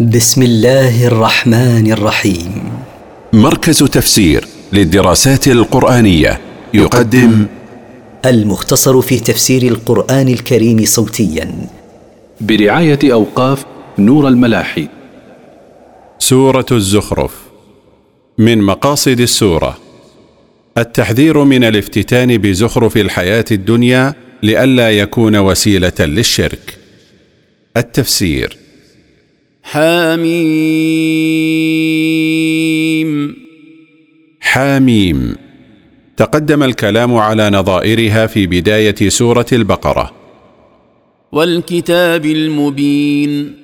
بسم الله الرحمن الرحيم. مركز تفسير للدراسات القرآنية يقدم المختصر في تفسير القرآن الكريم صوتيا. برعاية أوقاف نور الملاحي. سورة الزخرف. من مقاصد السورة. التحذير من الافتتان بزخرف الحياة الدنيا لئلا يكون وسيلة للشرك. التفسير. حميم. حاميم تقدم الكلام على نظائرها في بداية سورة البقرة. والكتاب المبين.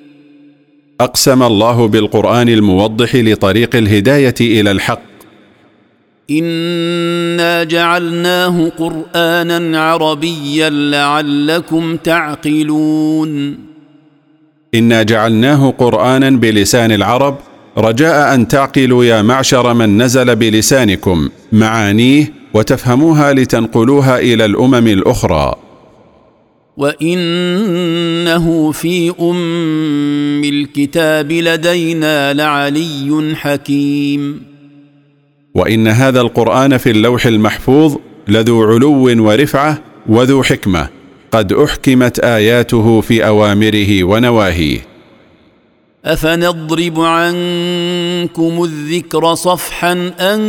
أقسم الله بالقرآن الموضح لطريق الهداية إلى الحق. إنا جعلناه قرانا عربيا لعلكم تعقلون. إنا جعلناه قرآنا بلسان العرب رجاء أن تعقلوا يا معشر من نزل بلسانكم معانيه وتفهموها لتنقلوها إلى الأمم الأخرى. وإنه في أم الكتاب لدينا لعلي حكيم. وإن هذا القرآن في اللوح المحفوظ لذو علو ورفعة وذو حكمة. قد أحكمت آياته في أوامره ونواهيه. أفنضرب عنكم الذكر صفحا أن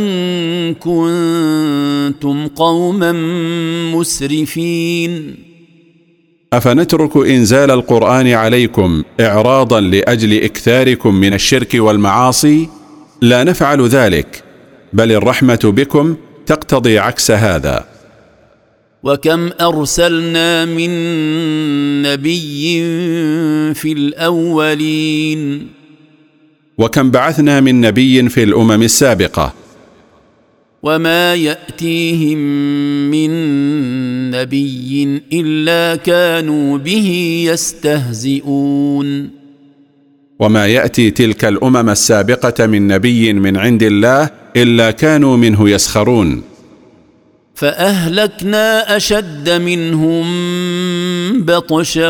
كنتم قوما مسرفين؟ أفنترك إنزال القرآن عليكم إعراضا لأجل إكثاركم من الشرك والمعاصي؟ لا نفعل ذلك بل الرحمة بكم تقتضي عكس هذا. وكم ارسلنا من نبي في الاولين وكم بعثنا من نبي في الأمم السابقة وما ياتيهم من نبي الا كانوا به يستهزئون وما يأتي تلك الأمم السابقة من نبي من عند الله إلا كانوا منه يسخرون فأهلكنا أشد منهم بطشا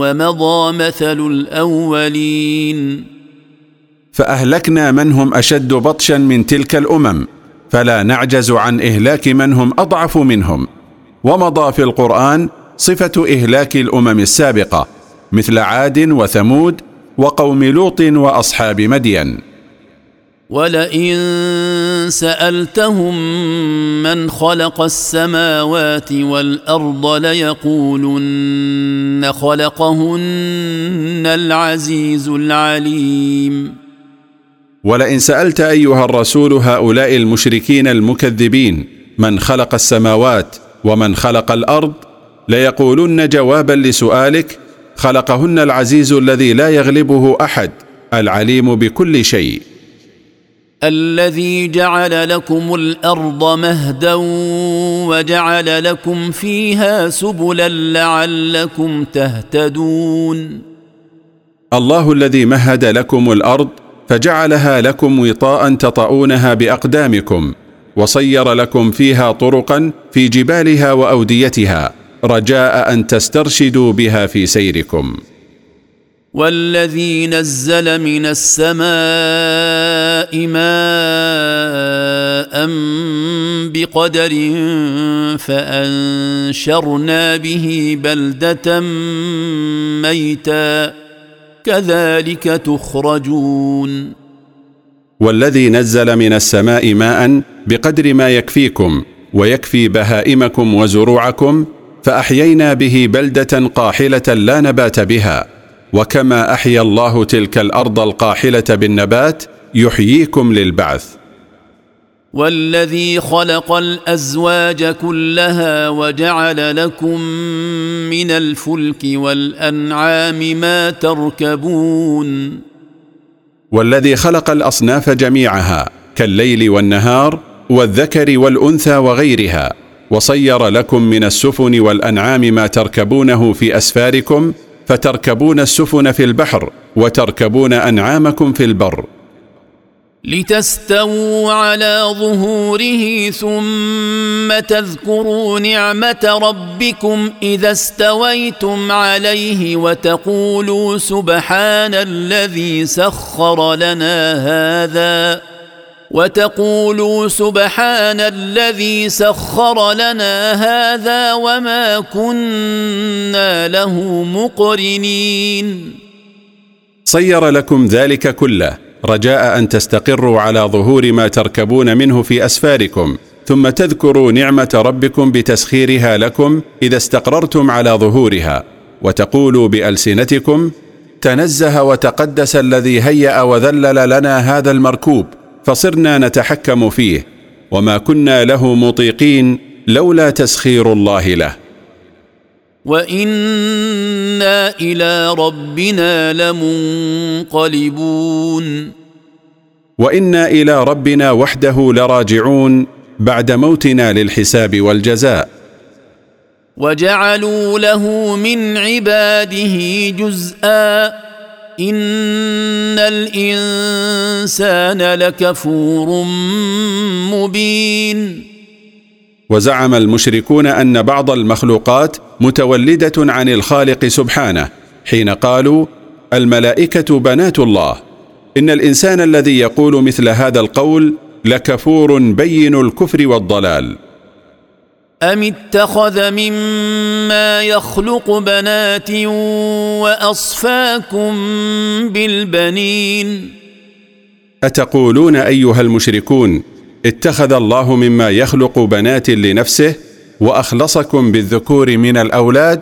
ومضى مثل الأولين. فأهلكنا من هم أشد بطشا من تلك الأمم فلا نعجز عن إهلاك من هم أضعف منهم. ومضى في القرآن صفة إهلاك الأمم السابقة مثل عاد وثمود وقوم لوط وأصحاب مدين. ولئن سألتهم من خلق السماوات والأرض ليقولن خلقهن العزيز العليم. ولئن سألت أيها الرسول هؤلاء المشركين المكذبين من خلق السماوات ومن خلق الأرض ليقولن جوابا لسؤالك خلقهن العزيز الذي لا يغلبه أحد العليم بكل شيء. الذي جعل لكم الأرض مهدا وجعل لكم فيها سبلا لعلكم تهتدون. الله الذي مهد لكم الأرض فجعلها لكم وطاء تطؤونها بأقدامكم وصير لكم فيها طرقا في جبالها وأوديتها رجاء أن تسترشدوا بها في سيركم. والذي نزل من السماء ماء بقدر فأنشرنا به بلدة ميتا. كذلك تخرجون. والذي نزل من السماء ماء بقدر ما يكفيكم ويكفي بهائمكم وزروعكم فأحيينا به بلدة قاحلة لا نبات بها. وكما أحيا الله تلك الأرض القاحلة بالنبات يحييكم للبعث. والذي خلق الأزواج كلها وجعل لكم من الفلك والأنعام ما تركبون. والذي خلق الأصناف جميعها كالليل والنهار والذكر والأنثى وغيرها وصير لكم من السفن والأنعام ما تركبونه في أسفاركم فتركبون السفن في البحر وتركبون أنعامكم في البر. لتستووا على ظهوره ثم تذكروا نعمة ربكم إذا استويتم عليه وتقولوا سبحان الذي سخر لنا هذا. وتقولوا سبحان الذي سخر لنا هذا وما كنا له مقرنين. صير لكم ذلك كله رجاء أن تستقروا على ظهور ما تركبون منه في أسفاركم ثم تذكروا نعمة ربكم بتسخيرها لكم إذا استقررتم على ظهورها وتقولوا بألسنتكم تنزه وتقدس الذي هيأ وذلل لنا هذا المركوب. فصرنا نتحكم فيه وما كنا له مطيقين لولا تسخير الله له. وإنا إلى ربنا لمنقلبون. وإنا إلى ربنا وحده لراجعون بعد موتنا للحساب والجزاء. وجعلوا له من عباده جزءا. ان الانسان لكفور مبين. وزعم المشركون أن بعض المخلوقات متولدة عن الخالق سبحانه حين قالوا الملائكة بنات الله. إن الإنسان الذي يقول مثل هذا القول لكفور بين الكفر والضلال. أم اتخذ مما يخلق بنات وأصفاكم بالبنين؟ أتقولون أيها المشركون اتخذ الله مما يخلق بنات لنفسه وأخلصكم بالذكور من الأولاد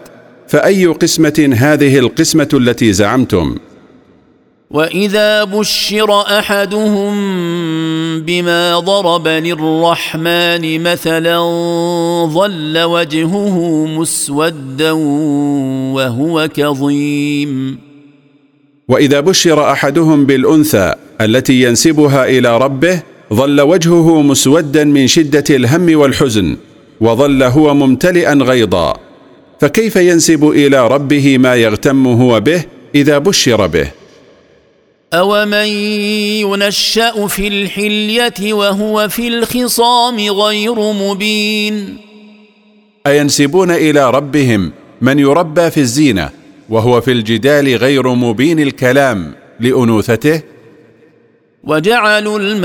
فأي قسمة هذه القسمة التي زعمتم؟ واذا بشر احدهم بما ضرب للرحمن مثلا ظل وجهه مسودا وهو كظيم. واذا بشر احدهم بالانثى التي ينسبها إلى ربه ظل وجهه مسودا من شده الهم والحزن وظل هو ممتلئا غيظا. فكيف ينسب إلى ربه ما يغتم هو به اذا بشر به؟ أومن ينشأ في الحلية وهو في الخصام غير مبين أينسبون إلى ربهم من يربى في الزينة وهو في الجدال غير مبين الكلام لأنوثته؟ وجعلوا الملائكة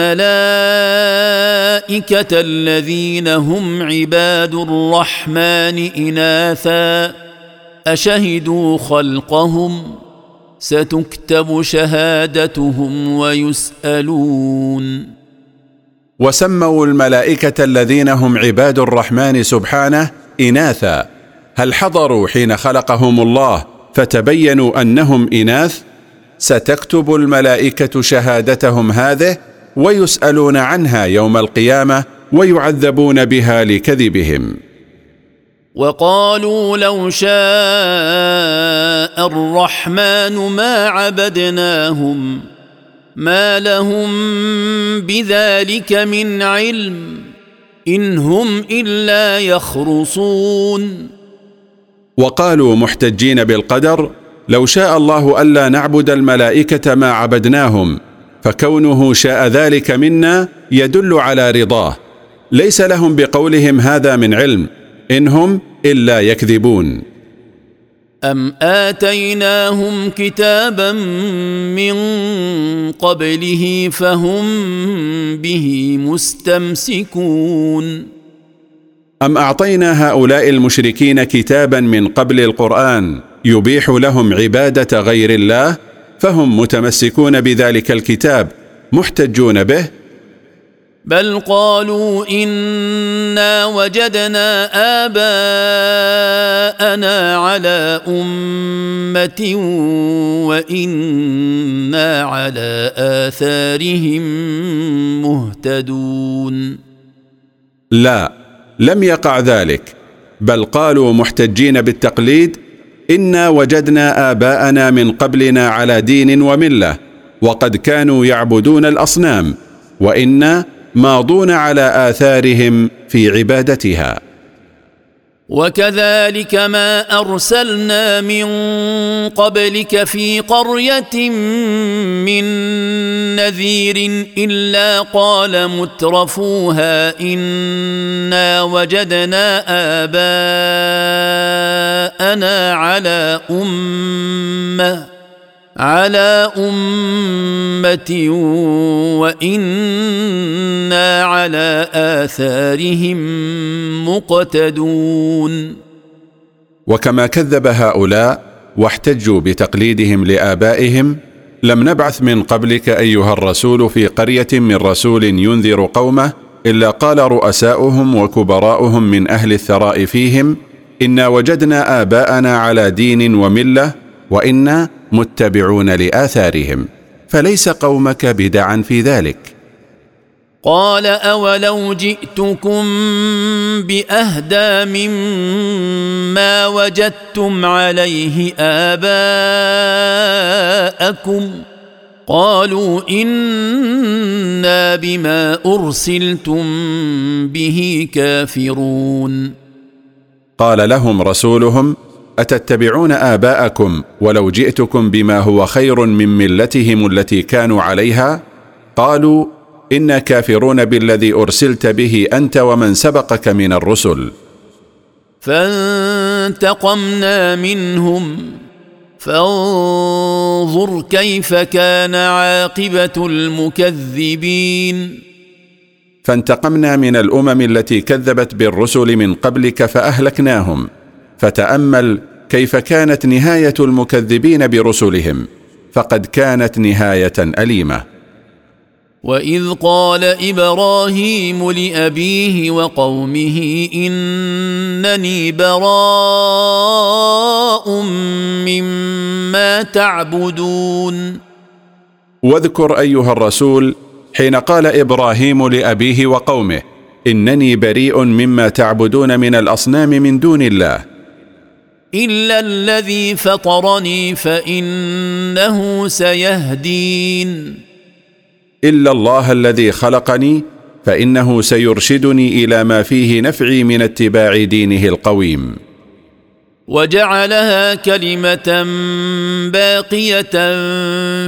الذين هم عباد الرحمن إناثا أشهدوا خلقهم ستكتب شهادتهم ويسألون. وسموا الملائكة الذين هم عباد الرحمن سبحانه إناثا. هل حضروا حين خلقهم الله فتبينوا أنهم إناث؟ ستكتب الملائكة شهادتهم هذه ويسألون عنها يوم القيامة ويعذبون بها لكذبهم. وقالوا لو شاء الرحمن ما عبدناهم ما لهم بذلك من علم إن هم إلا يخرصون. وقالوا محتجين بالقدر لو شاء الله ألا نعبد الملائكة ما عبدناهم فكونه شاء ذلك منا يدل على رضاه. ليس لهم بقولهم هذا من علم إن هم إلا يكذبون. أم آتيناهم كتابا من قبله فهم به مستمسكون. أم أعطينا هؤلاء المشركين كتابا من قبل القرآن يبيح لهم عبادة غير الله فهم متمسكون بذلك الكتاب محتجون به بل قالوا إنا وجدنا آباءنا على أمة وإنا على آثارهم مهتدون. لا لم يقع ذلك بل قالوا محتجين بالتقليد إنا وجدنا آباءنا من قبلنا على دين وملة وقد كانوا يعبدون الأصنام وإنا ماضون على آثارهم في عبادتها. وكذلك ما أرسلنا من قبلك في قرية من نذير إلا قال مترفوها إنا وجدنا آباءنا على أمة على أمة وإنا على آثارهم مقتدون. وكما كذب هؤلاء واحتجوا بتقليدهم لآبائهم لم نبعث من قبلك أيها الرسول في قرية من رسول ينذر قومه إلا قال رؤساؤهم وكبراؤهم من أهل الثراء فيهم إنا وجدنا آباءنا على دين وملة وأنا متبعون لآثارهم فليس قومك بدعا في ذلك. قال أولو جئتكم بأهدى مما وجدتم عليه آباءكم. قالوا إنا بما أرسلتم به كافرون. قال لهم رسولهم أتتبعون آباءكم ولو جئتكم بما هو خير من ملتهم التي كانوا عليها؟ قالوا أنا كافرون بالذي أرسلت به أنت ومن سبقك من الرسل. فانتقمنا منهم فانظر كيف كان عاقبة المكذبين. فانتقمنا من الأمم التي كذبت بالرسل من قبلك فأهلكناهم. فتأمل كيف كانت نهاية المكذبين برسلهم فقد كانت نهاية أليمة. وإذ قال إبراهيم لأبيه وقومه إنني براء مما تعبدون. واذكر أيها الرسول حين قال إبراهيم لأبيه وقومه إنني بريء مما تعبدون من الأصنام من دون الله الا الذي فطرني فانه سيهدين. الا الله الذي خلقني فانه سيرشدني إلى ما فيه نفعي من اتباع دينه القويم. وجعلها كلمه باقيه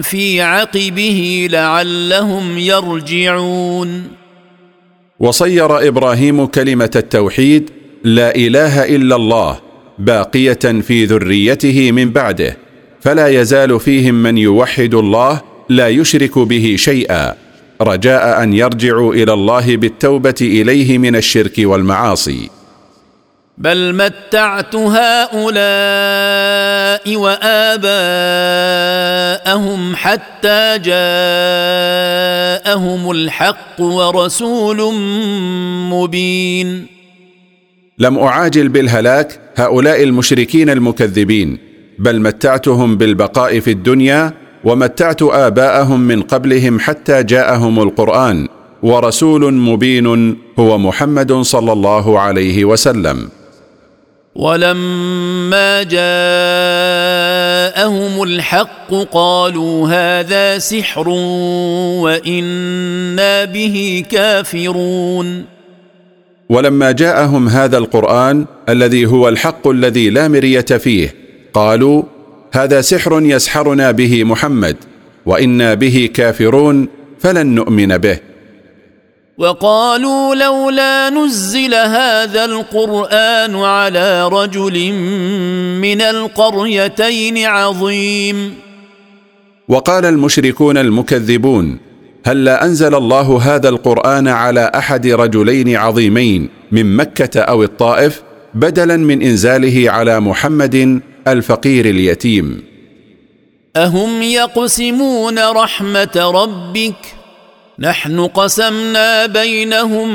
في عقبه لعلهم يرجعون. وصير إبراهيم كلمه التوحيد لا اله الا الله باقية في ذريته من بعده فلا يزال فيهم من يوحد الله لا يشرك به شيئا رجاء أن يرجعوا إلى الله بالتوبة إليه من الشرك والمعاصي. بل متعت هؤلاء وآباءهم حتى جاءهم الحق ورسول مبين. لم أعاجل بالهلاك هؤلاء المشركين المكذبين بل متعتهم بالبقاء في الدنيا ومتعت آباءهم من قبلهم حتى جاءهم القرآن ورسول مبين هو محمد صلى الله عليه وسلم. ولما جاءهم الحق قالوا هذا سحر وإنا به كافرون. ولما جاءهم هذا القرآن الذي هو الحق الذي لا مرية فيه قالوا هذا سحر يسحرنا به محمد وإنا به كافرون فلن نؤمن به. وقالوا لولا نزل هذا القرآن على رجل من القريتين عظيم. وقال المشركون المكذبون هل لا أنزل الله هذا القرآن على أحد رجلين عظيمين من مكة أو الطائف بدلا من إنزاله على محمد الفقير اليتيم؟ أهم يقسمون رحمة ربك؟ نحن قسمنا بينهم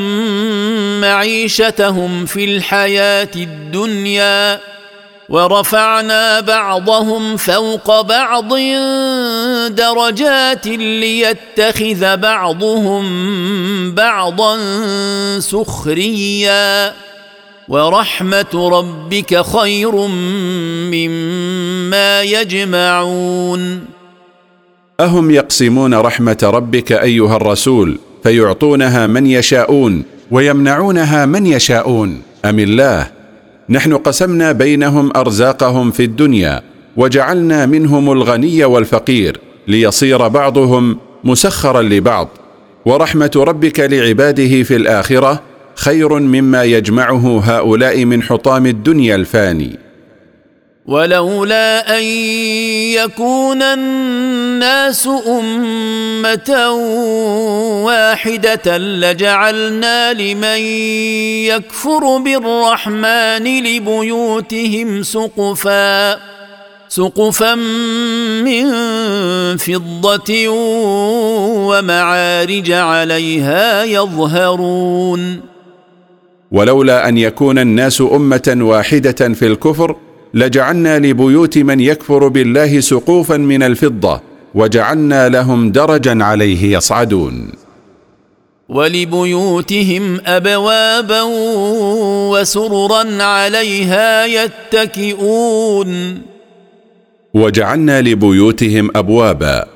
معيشتهم في الحياة الدنيا. ورفعنا بعضهم فوق بعض درجات ليتخذ بعضهم بعضا سخريا. ورحمة ربك خير مما يجمعون. أهم يقسمون رحمة ربك أيها الرسول فيعطونها من يشاءون ويمنعونها من يشاءون. أم الله؟ نحن قسمنا بينهم أرزاقهم في الدنيا وجعلنا منهم الغني والفقير ليصير بعضهم مسخرا لبعض. ورحمة ربك لعباده في الآخرة خير مما يجمعه هؤلاء من حطام الدنيا الفاني. ولولا أن يكون الناس أمة واحدة لجعلنا لمن يكفر بالرحمن لبيوتهم سقفا سقفا من فضة ومعارج عليها يظهرون. ولولا أن يكون الناس أمة واحدة في الكفر لجعلنا لبيوت من يكفر بالله سقوفا من الفضة وجعلنا لهم درجا عليه يصعدون. ولبيوتهم ابوابا وسررا عليها يتكئون. وجعلنا لبيوتهم ابوابا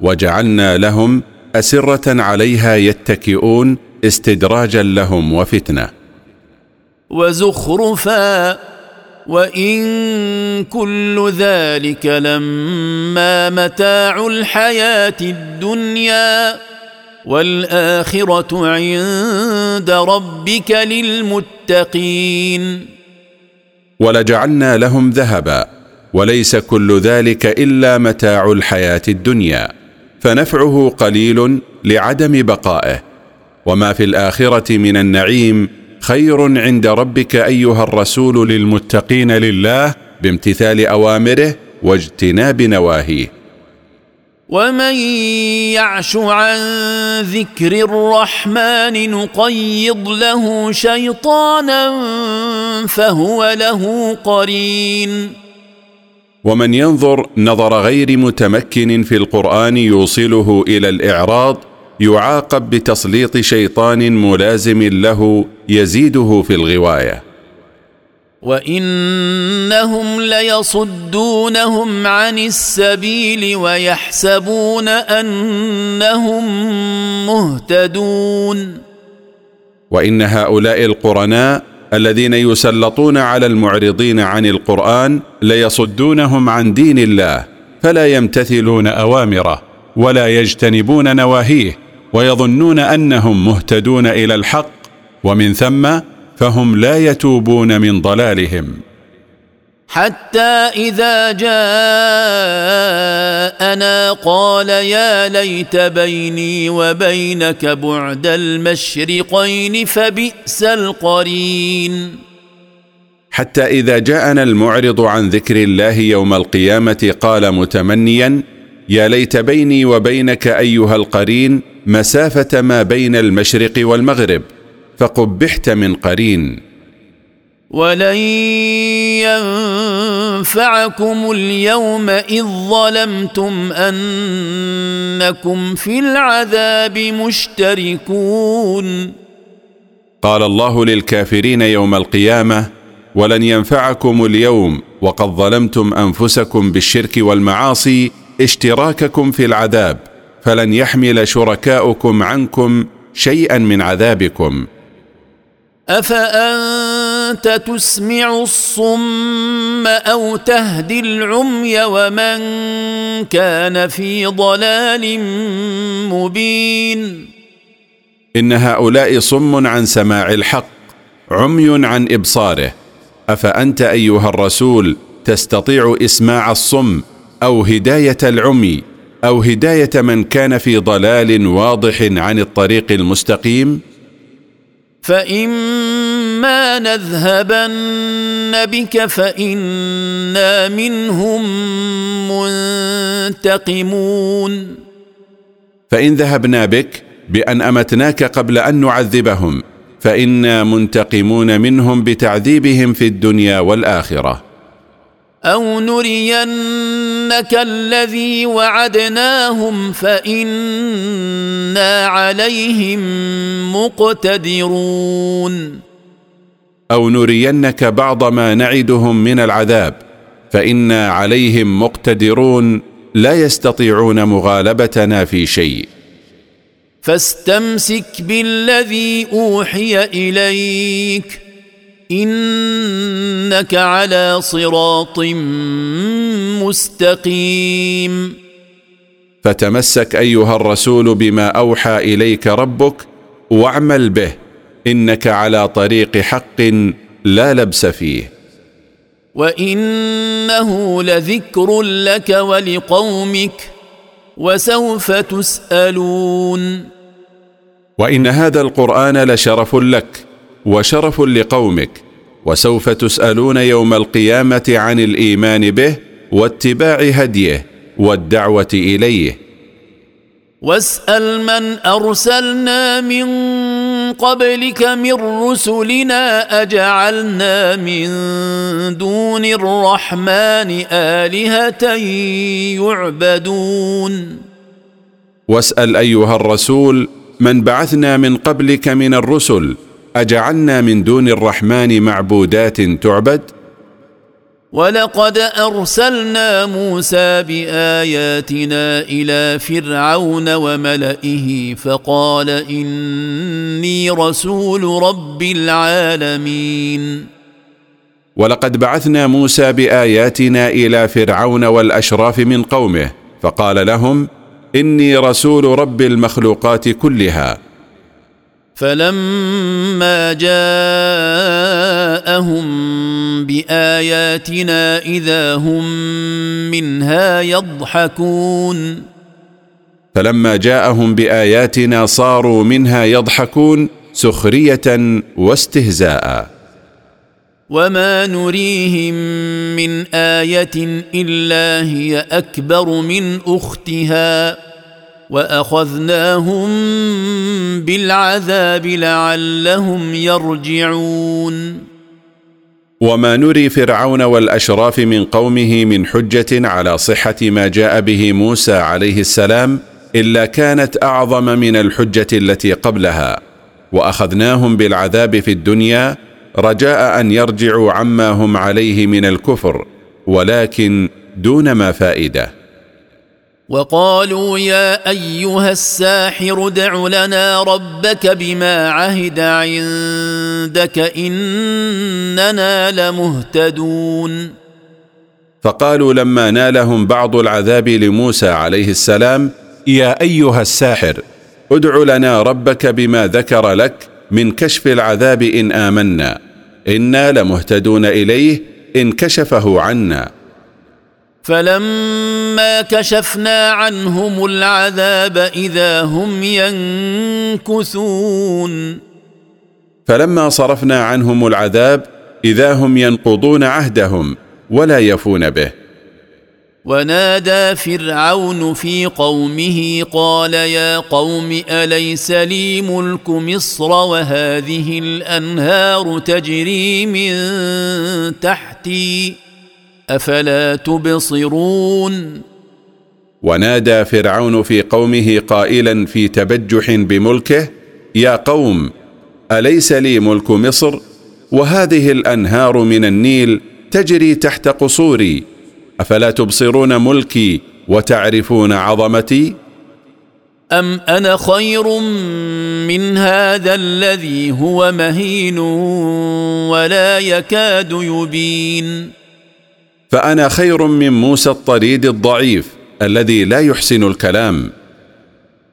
وجعلنا لهم أسرة عليها يتكئون استدراجا لهم وفتنة. وزخرفا وإن كل ذلك لما متاع الحياة الدنيا والآخرة عند ربك للمتقين. ولجعلنا لهم ذهبا وليس كل ذلك إلا متاع الحياة الدنيا فنفعه قليل لعدم بقائه. وما في الآخرة من النعيم خير عند ربك أيها الرسول للمتقين لله بامتثال أوامره واجتناب نواهيه. ومن يعش عن ذكر الرحمن نقيض له شيطانا فهو له قرين. ومن ينظر نظر غير متمكن في القرآن يوصله إلى الإعراض يعاقب بتسليط شيطان ملازم له يزيده في الغواية. وإنهم ليصدونهم عن السبيل ويحسبون أنهم مهتدون. وإن هؤلاء القرناء الذين يسلطون على المعرضين عن القرآن ليصدونهم عن دين الله فلا يمتثلون أوامره ولا يجتنبون نواهيه. ويظنون أنهم مهتدون إلى الحق ومن ثم فهم لا يتوبون من ضلالهم. حتى إذا جاءنا قال يا ليت بيني وبينك بعد المشرقين فبئس القرين. حتى إذا جاءنا المعرض عن ذكر الله يوم القيامة قال متمنيا يا ليت بيني وبينك أيها القرين مسافة ما بين المشرق والمغرب فقبحت من قرين. ولن ينفعكم اليوم إذ ظلمتم أنكم في العذاب مشتركون. قال الله للكافرين يوم القيامة ولن ينفعكم اليوم وقد ظلمتم أنفسكم بالشرك والمعاصي اشتراككم في العذاب فلن يحمل شركاؤكم عنكم شيئا من عذابكم. أفأنت تسمع الصم أو تهدي العمي ومن كان في ضلال مبين؟ إن هؤلاء صم عن سماع الحق عمي عن إبصاره. أفأنت أيها الرسول تستطيع إسماع الصم أو هداية العمي أو هداية من كان في ضلال واضح عن الطريق المستقيم؟ فاما نذهبن بك فانا منهم منتقمون فان ذهبنا بك بان امتناك قبل ان نعذبهم فانا منتقمون منهم بتعذيبهم في الدنيا والاخره. أو نرينك الذي وعدناهم فانا عليهم مقتدرون أو نرينك بعض ما نعدهم من العذاب فانا عليهم مقتدرون لا يستطيعون مغالبتنا في شيء. فاستمسك بالذي اوحي اليك إنك على صراط مستقيم. فتمسك أيها الرسول بما أوحى إليك ربك واعمل به إنك على طريق حق لا لبس فيه. وإنه لذكر لك ولقومك وسوف تسألون. وإن هذا القرآن لشرف لك. وشرف لقومك وسوف تسألون يوم القيامة عن الإيمان به واتباع هديه والدعوة إليه. واسأل من أرسلنا من قبلك من رسلنا أجعلنا من دون الرحمن آلهة يعبدون. واسأل أيها الرسول من بعثنا من قبلك من الرسل أجعلنا من دون الرحمن معبودات تعبد؟ ولقد أرسلنا موسى بآياتنا إلى فرعون وملئه فقال إني رسول رب العالمين. ولقد بعثنا موسى بآياتنا إلى فرعون والأشراف من قومه فقال لهم إني رسول رب المخلوقات كلها. فلما جاءهم بآياتنا إذا هم منها يضحكون. فلما جاءهم بآياتنا صاروا منها يضحكون سخرية واستهزاء. وما نريهم من آية إلا هي أكبر من أختها. واخذناهم بالعذاب لعلهم يرجعون وما نري فرعون والاشراف من قومه من حجه على صحه ما جاء به موسى عليه السلام الا كانت اعظم من الحجه التي قبلها واخذناهم بالعذاب في الدنيا رجاء ان يرجعوا عما هم عليه من الكفر ولكن دون ما فائده وقالوا يا أيها الساحر دع لنا ربك بما عهد عندك إننا لمهتدون. فقالوا لما نالهم بعض العذاب لموسى عليه السلام يا أيها الساحر ادع لنا ربك بما ذكر لك من كشف العذاب إن آمنا. إنا لمهتدون إليه إن كشفه عنا. فلما كشفنا عنهم العذاب إذا هم ينكثون. فلما صرفنا عنهم العذاب إذا هم ينقضون عهدهم ولا يفون به. ونادى فرعون في قومه قال يا قوم أليس لي ملك مصر وهذه الأنهار تجري من تحتي؟ أفلا تبصرون؟ ونادى فرعون في قومه قائلا في تبجح بملكه يا قوم أليس لي ملك مصر؟ وهذه الأنهار من النيل تجري تحت قصوري. أفلا تبصرون ملكي وتعرفون عظمتي؟ أم أنا خير من هذا الذي هو مهين ولا يكاد يبين؟ فأنا خير من موسى الطريد الضعيف الذي لا يحسن الكلام.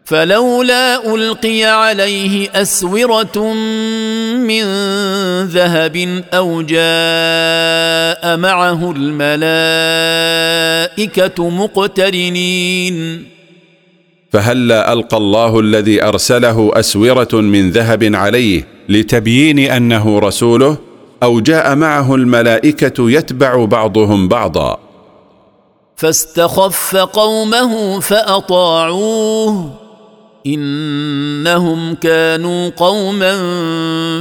فلولا ألقي عليه أسورة من ذهب أو جاء معه الملائكة مقترنين. فهلا ألقى الله الذي أرسله أسورة من ذهب عليه لتبيين أنه رسوله؟ أو جاء معه الملائكة يتبع بعضهم بعضا. فاستخف قومه فأطاعوه. إنهم كانوا قوما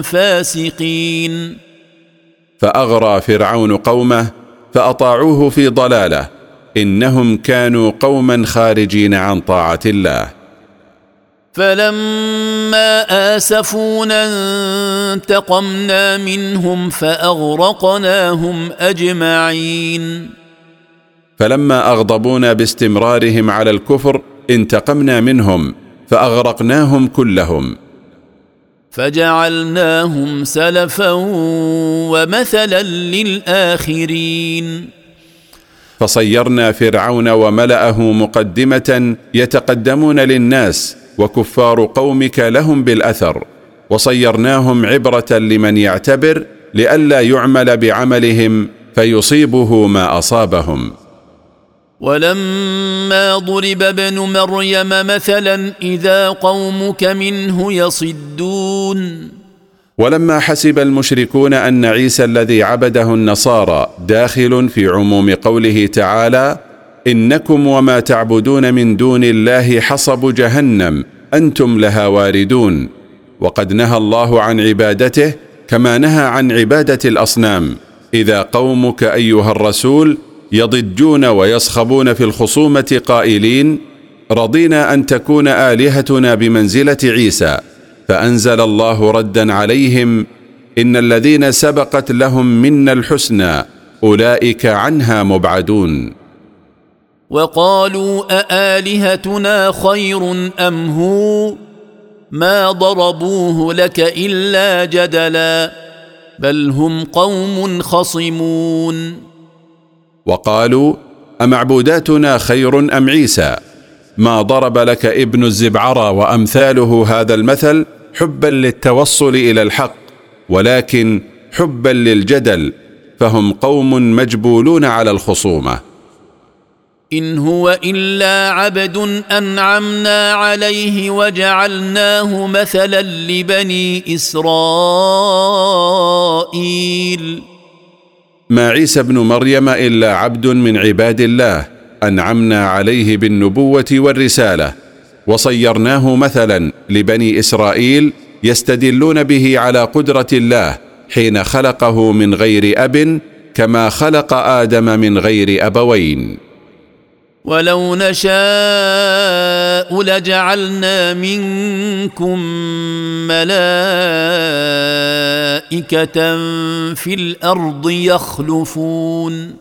فاسقين. فأغرى فرعون قومه فأطاعوه في ضلاله. إنهم كانوا قوما خارجين عن طاعة الله. فلما آسفونا انتقمنا منهم فأغرقناهم أجمعين. فلما أغضبونا باستمرارهم على الكفر انتقمنا منهم فأغرقناهم كلهم. فجعلناهم سلفا ومثلا للآخرين. فصيرنا فرعون وملأه مقدمة يتقدمون للناس وكفار قومك لهم بالأثر وصيرناهم عبرة لمن يعتبر لئلا يعمل بعملهم فيصيبه ما أصابهم. ولما ضرب ابن مريم مثلا إذا قومك منه يصدون. ولما حسب المشركون أن عيسى الذي عبده النصارى داخل في عموم قوله تعالى إنكم وما تعبدون من دون الله حصب جهنم أنتم لها واردون. وقد نهى الله عن عبادته كما نهى عن عبادة الأصنام. إذا قومك أيها الرسول يضجون ويصخبون في الخصومة قائلين رضينا أن تكون آلهتنا بمنزلة عيسى. فأنزل الله ردا عليهم إن الذين سبقت لهم منا الحسنى أولئك عنها مبعدون. وقالوا أآلهتنا خير أم هو؟ ما ضربوه لك إلا جدلا بل هم قوم خصمون. وقالوا أمعبوداتنا خير أم عيسى؟ ما ضرب لك ابن الزبعرى وأمثاله هذا المثل حبا للتوصل إلى الحق ولكن حبا للجدل فهم قوم مجبولون على الخصومة. إن هو إلا عبد أنعمنا عليه وجعلناه مثلا لبني إسرائيل. ما عيسى ابن مريم إلا عبد من عباد الله أنعمنا عليه بالنبوة والرسالة وصيرناه مثلا لبني إسرائيل يستدلون به على قدرة الله حين خلقه من غير أب كما خلق آدم من غير أبوين. ولو نشاء لجعلنا منكم ملائكه في الأرض يخلفون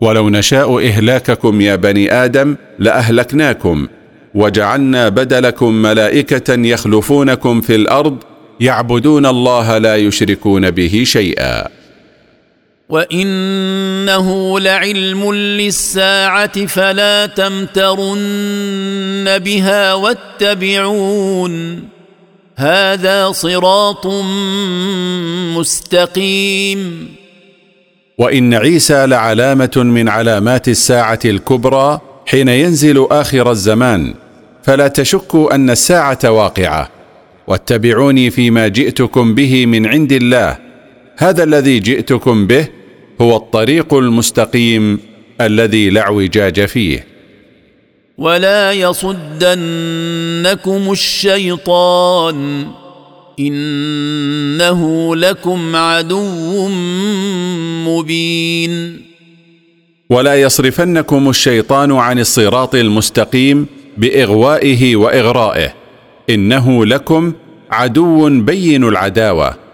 ولو نشاء اهلاككم يا بني آدم لاهلكناكم وجعلنا بدلكم ملائكه يخلفونكم في الأرض يعبدون الله لا يشركون به شيئا وانه لعلم للساعه فلا تمترن بها واتبعون هذا صراط مستقيم وان عيسى لعلامه من علامات الساعة الكبرى حين ينزل اخر الزمان. فلا تشكوا ان الساعة واقعه. واتبعوني فيما جئتكم به من عند الله. هذا الذي جئتكم به هو الطريق المستقيم الذي لا اعوجاج فيه. ولا يصدنكم الشيطان انه لكم عدو مبين. ولا يصرفنكم الشيطان عن الصراط المستقيم باغوائه واغرائه. انه لكم عدو بين العداوه.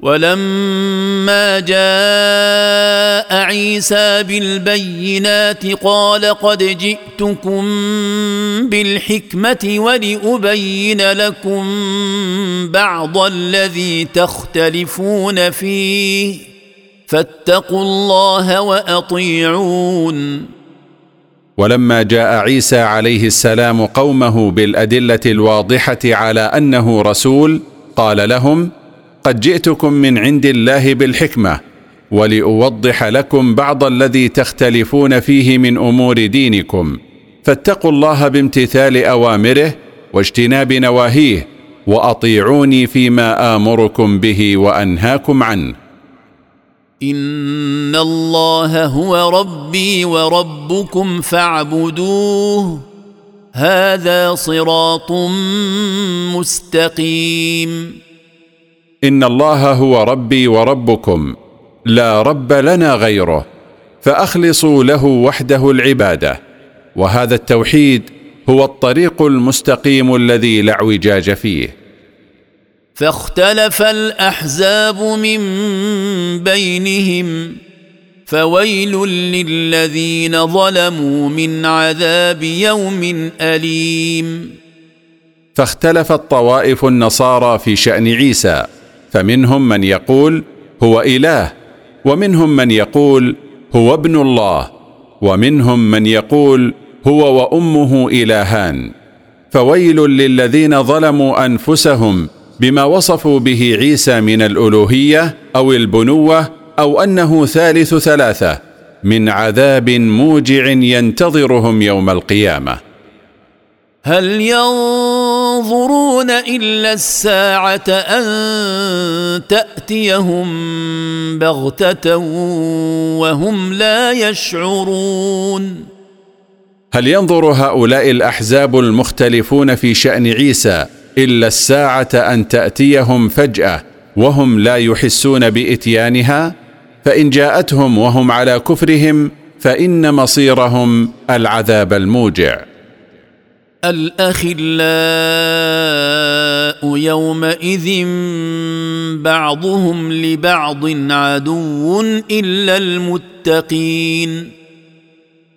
ولما جاء عيسى بالبينات قال قد جئتكم بالحكمة ولأبين لكم بعض الذي تختلفون فيه. فاتقوا الله وأطيعون. ولما جاء عيسى عليه السلام قومه بالأدلة الواضحة على أنه رسول قال لهم قد جئتكم من عند الله بالحكمة ولأوضح لكم بعض الذي تختلفون فيه من أمور دينكم. فاتقوا الله بامتثال أوامره واجتناب نواهيه وأطيعوني فيما آمركم به وأنهاكم عنه. إن الله هو ربي وربكم فاعبدوه هذا صراط مستقيم. ان الله هو ربي وربكم لا رب لنا غيره فاخلصوا له وحده العباده. وهذا التوحيد هو الطريق المستقيم الذي لا اعوجاج فيه. فاختلف الأحزاب من بينهم فويل للذين ظلموا من عذاب يوم أليم. فاختلفت طوائف النصارى في شأن عيسى. فمنهم من يقول هو إله ومنهم من يقول هو ابن الله ومنهم من يقول هو وأمه إلهان. فويل للذين ظلموا أنفسهم بما وصفوا به عيسى من الألوهية أو البنوة أو أنه ثالث ثلاثة من عذاب موجع ينتظرهم يوم القيامة. هل ينظرون إلا الساعة أن تأتيهم بغتة وهم لا يشعرون. هل ينظر هؤلاء الأحزاب المختلفون في شأن عيسى إلا الساعة أن تأتيهم فجأة وهم لا يحسون بإتيانها؟ فإن جاءتهم وهم على كفرهم فإن مصيرهم العذاب الموجع. الأخلاء يومئذ بعضهم لبعض عدو إلا المتقين.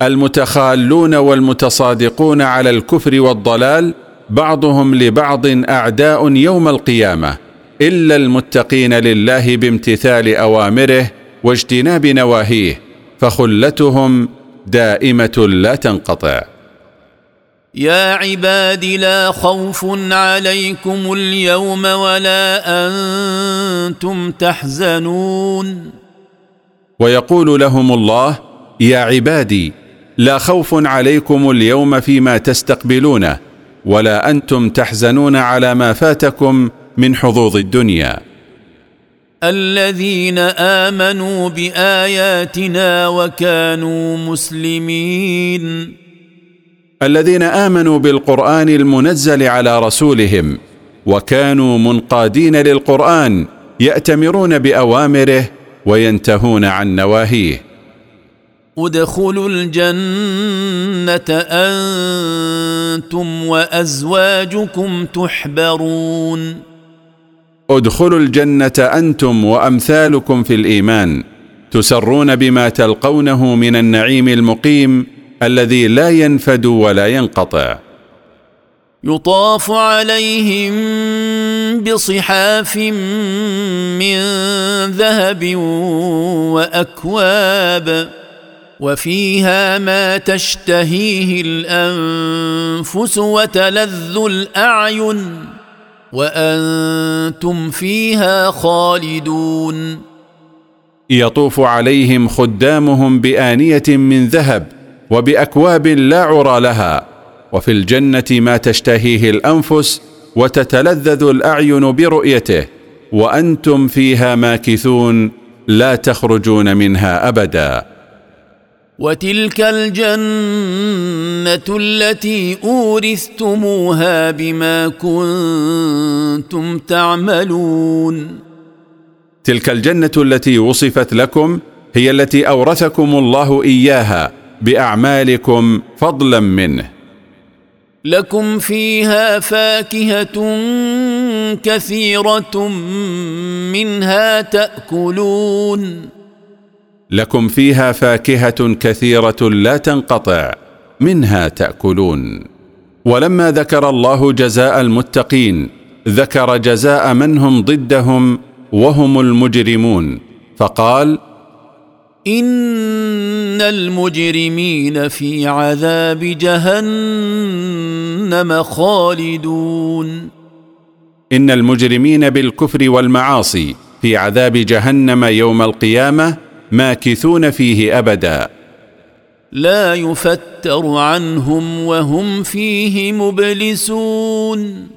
المتخالون والمتصادقون على الكفر والضلال بعضهم لبعض أعداء يوم القيامة إلا المتقين لله بامتثال أوامره واجتناب نواهيه فخلتهم دائمة لا تنقطع. يا عباد لا خوف عليكم اليوم ولا أنتم تحزنون. ويقول لهم الله يا عبادي لا خوف عليكم اليوم فيما تستقبلونه ولا أنتم تحزنون على ما فاتكم من حظوظ الدنيا. الذين آمنوا بآياتنا وكانوا مسلمين. الذين آمنوا بالقرآن المنزل على رسولهم وكانوا منقادين للقرآن يأتمرون بأوامره وينتهون عن نواهيه. ادخلوا الجنة أنتم وأزواجكم تحبرون. ادخلوا الجنة أنتم وأمثالكم في الإيمان تسرون بما تلقونه من النعيم المقيم الذي لا ينفد ولا ينقطع. يطاف عليهم بصحاف من ذهب وأكواب وفيها ما تشتهيه الأنفس وتلذ الأعين وأنتم فيها خالدون. يطوف عليهم خدامهم بآنية من ذهب وبأكواب لا عرى لها وفي الجنة ما تشتهيه الأنفس وتتلذذ الأعين برؤيته وأنتم فيها ماكثون لا تخرجون منها أبدا. وتلك الجنة التي أورثتموها بما كنتم تعملون. تلك الجنة التي وصفت لكم هي التي أورثكم الله إياها بأعمالكم فضلا منه. لكم فيها فاكهة كثيرة منها تأكلون. لكم فيها فاكهة كثيرة لا تنقطع منها تأكلون. ولما ذكر الله جزاء المتقين ذكر جزاء من هم ضدهم وهم المجرمون فقال ان المجرمين في عذاب جهنم خالدون ان المجرمين بالكفر والمعاصي في عذاب جهنم يوم القيامه ماكثون فيه ابدا. لا يفتر عنهم وهم فيه مبلسون.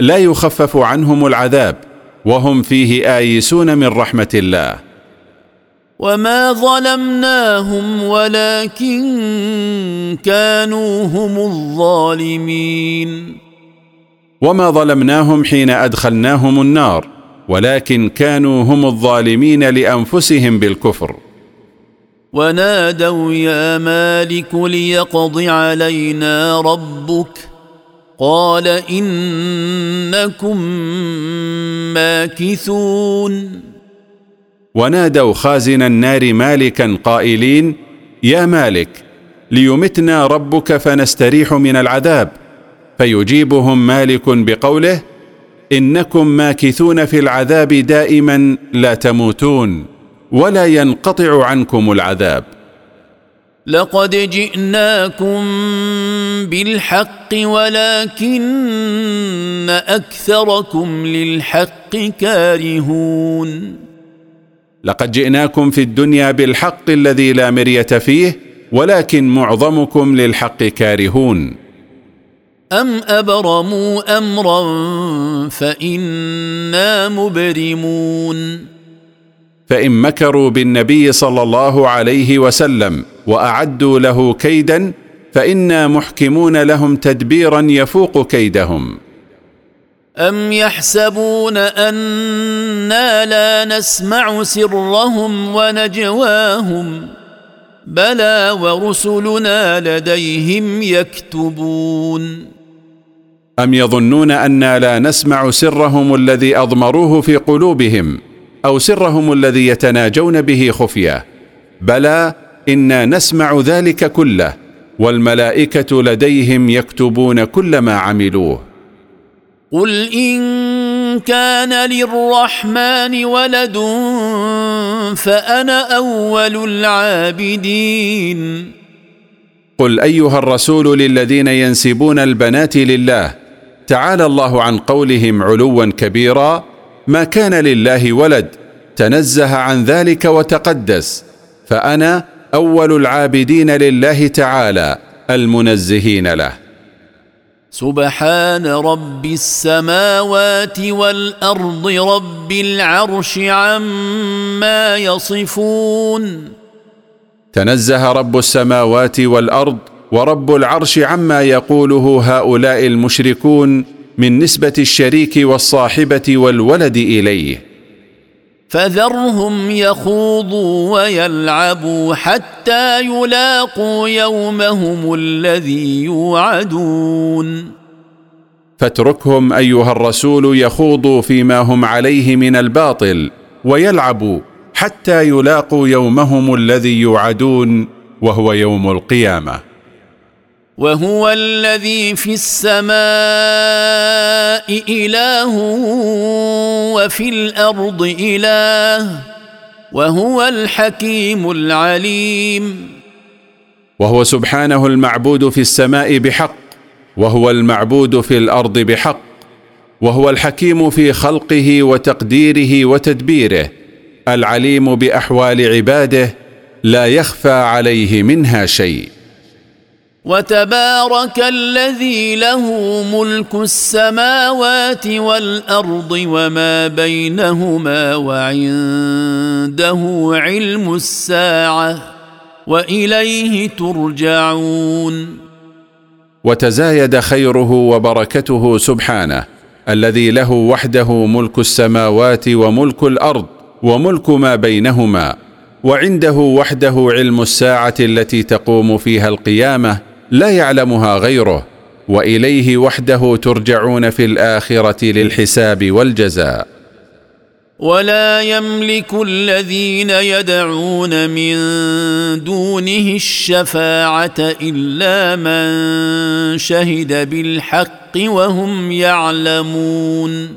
لا يخفف عنهم العذاب وهم فيه ايسون من رحمه الله. وما ظلمناهم ولكن كانوا هم الظالمين وما ظلمناهم حين ادخلناهم النار ولكن كانوا هم الظالمين لانفسهم بالكفر. ونادوا يا مالك ليقض علينا ربك قال انكم ماكثون. ونادوا خازن النار مالكا قائلين يا مالك ليمتنا ربك فنستريح من العذاب. فيجيبهم مالك بقوله إنكم ماكثون في العذاب دائما لا تموتون ولا ينقطع عنكم العذاب. لقد جئناكم بالحق ولكن أكثركم للحق كارهون. لقد جئناكم في الدنيا بالحق الذي لا مرية فيه ولكن معظمكم للحق كارهون. أم أبرموا أمرا فإنا مبرمون. فإن مكروا بالنبي صلى الله عليه وسلم وأعدوا له كيدا فإنا محكمون لهم تدبيرا يفوق كيدهم. ام يحسبون أنا لا نسمع سرهم ونجواهم بلى ورسلنا لديهم يكتبون ام يظنون أنا لا نسمع سرهم الذي اضمروه في قلوبهم أو سرهم الذي يتناجون به خفيه بلى أنا نسمع ذلك كله والملائكه لديهم يكتبون كل ما عملوه قل ان كان للرحمن ولد فانا اول العابدين قل ايها الرسول للذين ينسبون البنات لله تعالى الله عن قولهم علوا كبيرا ما كان لله ولد تنزه عن ذلك وتقدس فانا اول العابدين لله تعالى المنزهين له سبحان رب السماوات والأرض رب العرش عما يصفون. تنزه رب السماوات والأرض ورب العرش عما يقوله هؤلاء المشركون من نسبة الشريك والصاحبة والولد إليه. فذرهم يخوضوا ويلعبوا حتى يلاقوا يومهم الذي يوعدون. فاتركهم أيها الرسول يخوضوا فيما هم عليه من الباطل ويلعبوا حتى يلاقوا يومهم الذي يوعدون وهو يوم القيامة. وهو الذي في السماء إله وفي الأرض إله وهو الحكيم العليم. وهو سبحانه المعبود في السماء بحق وهو المعبود في الأرض بحق وهو الحكيم في خلقه وتقديره وتدبيره العليم بأحوال عباده لا يخفى عليه منها شيء. وتبارك الذي له ملك السماوات والأرض وما بينهما وعنده علم الساعة وإليه ترجعون. وتزايد خيره وبركته سبحانه الذي له وحده ملك السماوات وملك الأرض وملك ما بينهما وعنده وحده علم الساعة التي تقوم فيها القيامة لا يعلمها غيره وإليه وحده ترجعون في الآخرة للحساب والجزاء. ولا يملك الذين يدعون من دونه الشفاعة إلا من شهد بالحق وهم يعلمون.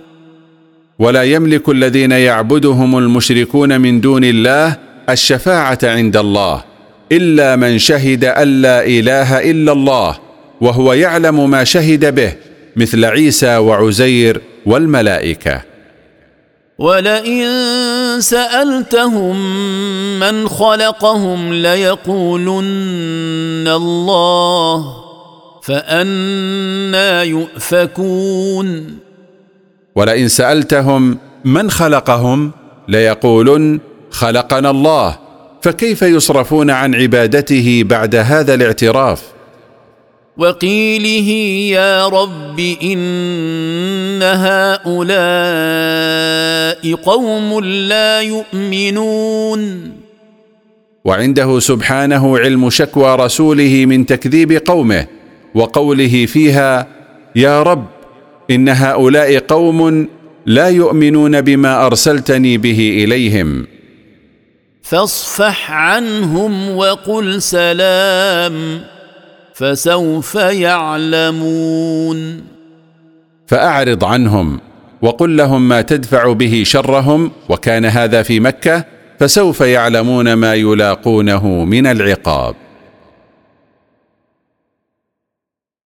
ولا يملك الذين يعبدهم المشركون من دون الله الشفاعة عند الله إلا من شهد أن لا إله إلا الله وهو يعلم ما شهد به مثل عيسى وعزير والملائكة. ولئن سألتهم من خلقهم ليقولن الله فأنا يؤفكون. ولئن سألتهم من خلقهم ليقولن خلقنا الله فكيف يصرفون عن عبادته بعد هذا الاعتراف؟ وقيله يا رب إن هؤلاء قوم لا يؤمنون. وعنده سبحانه علم شكوى رسوله من تكذيب قومه وقوله فيها يا رب إن هؤلاء قوم لا يؤمنون بما أرسلتني به إليهم. فاصفح عنهم وقل سلام فسوف يعلمون. فأعرض عنهم وقل لهم ما تدفع به شرهم وكان هذا في مكة فسوف يعلمون ما يلاقونه من العقاب.